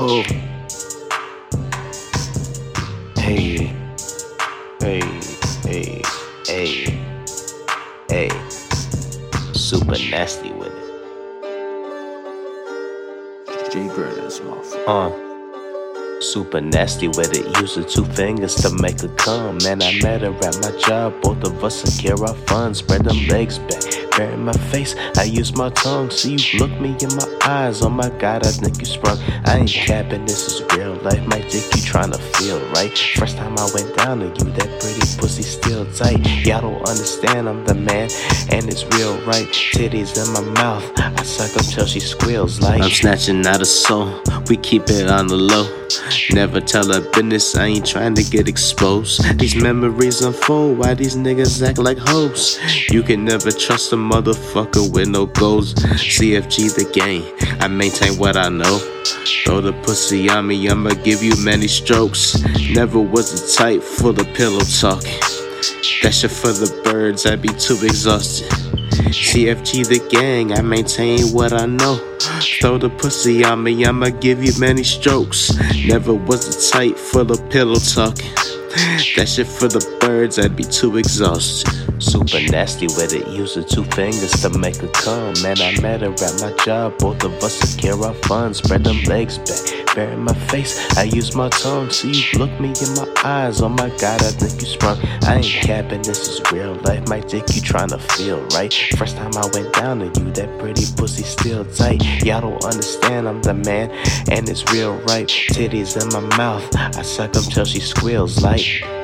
Oh. Hey. Hey. Hey. Hey. Hey. Super nasty with it. Jay Brothers, motherfucker. Uh. Super nasty with it. Use the two fingers to make a come. Man, I met her at my job. Both of us secure our funds. Spread them legs back. In my face. I use my tongue. See you look me in my eyes. Oh my god, I think you sprung. I ain't capping. This is real life. My dick you trying to feel right. First time I went down to you, that pretty pussy still tight. Y'all don't understand. I'm the man, and it's real right. Titties in my mouth. I suck up till she squeals like. I'm snatching out a soul. We keep it on the low. Never tell a business, I ain't trying to get exposed. These memories unfold, why these niggas act like hoes? You can never trust a motherfucker with no goals. ZFG the game, I maintain what I know. Throw the pussy on me, I'ma give you many strokes. Never was a type full of pillow talking. That shit for the birds, I'd be too exhausted. ZFG the gang, I maintain what I know. Throw the pussy on me, I'ma give you many strokes. Never was a type full of pillow talking. That shit for the birds, I'd be too exhausted. Super nasty with it. Use the two fingers to make a come. Man, I met her at my job. Both of us secure our funds. Spread them legs back. Bare in my face. I use my tongue. See you look me in my eyes. Oh my god, I think you sprung. I ain't capping. This is real life. My dick you tryna feel right. First time I went down to you, that pretty pussy still tight. Y'all don't understand. I'm the man, and it's real right. Titties in my mouth. I suck up till she squeals like.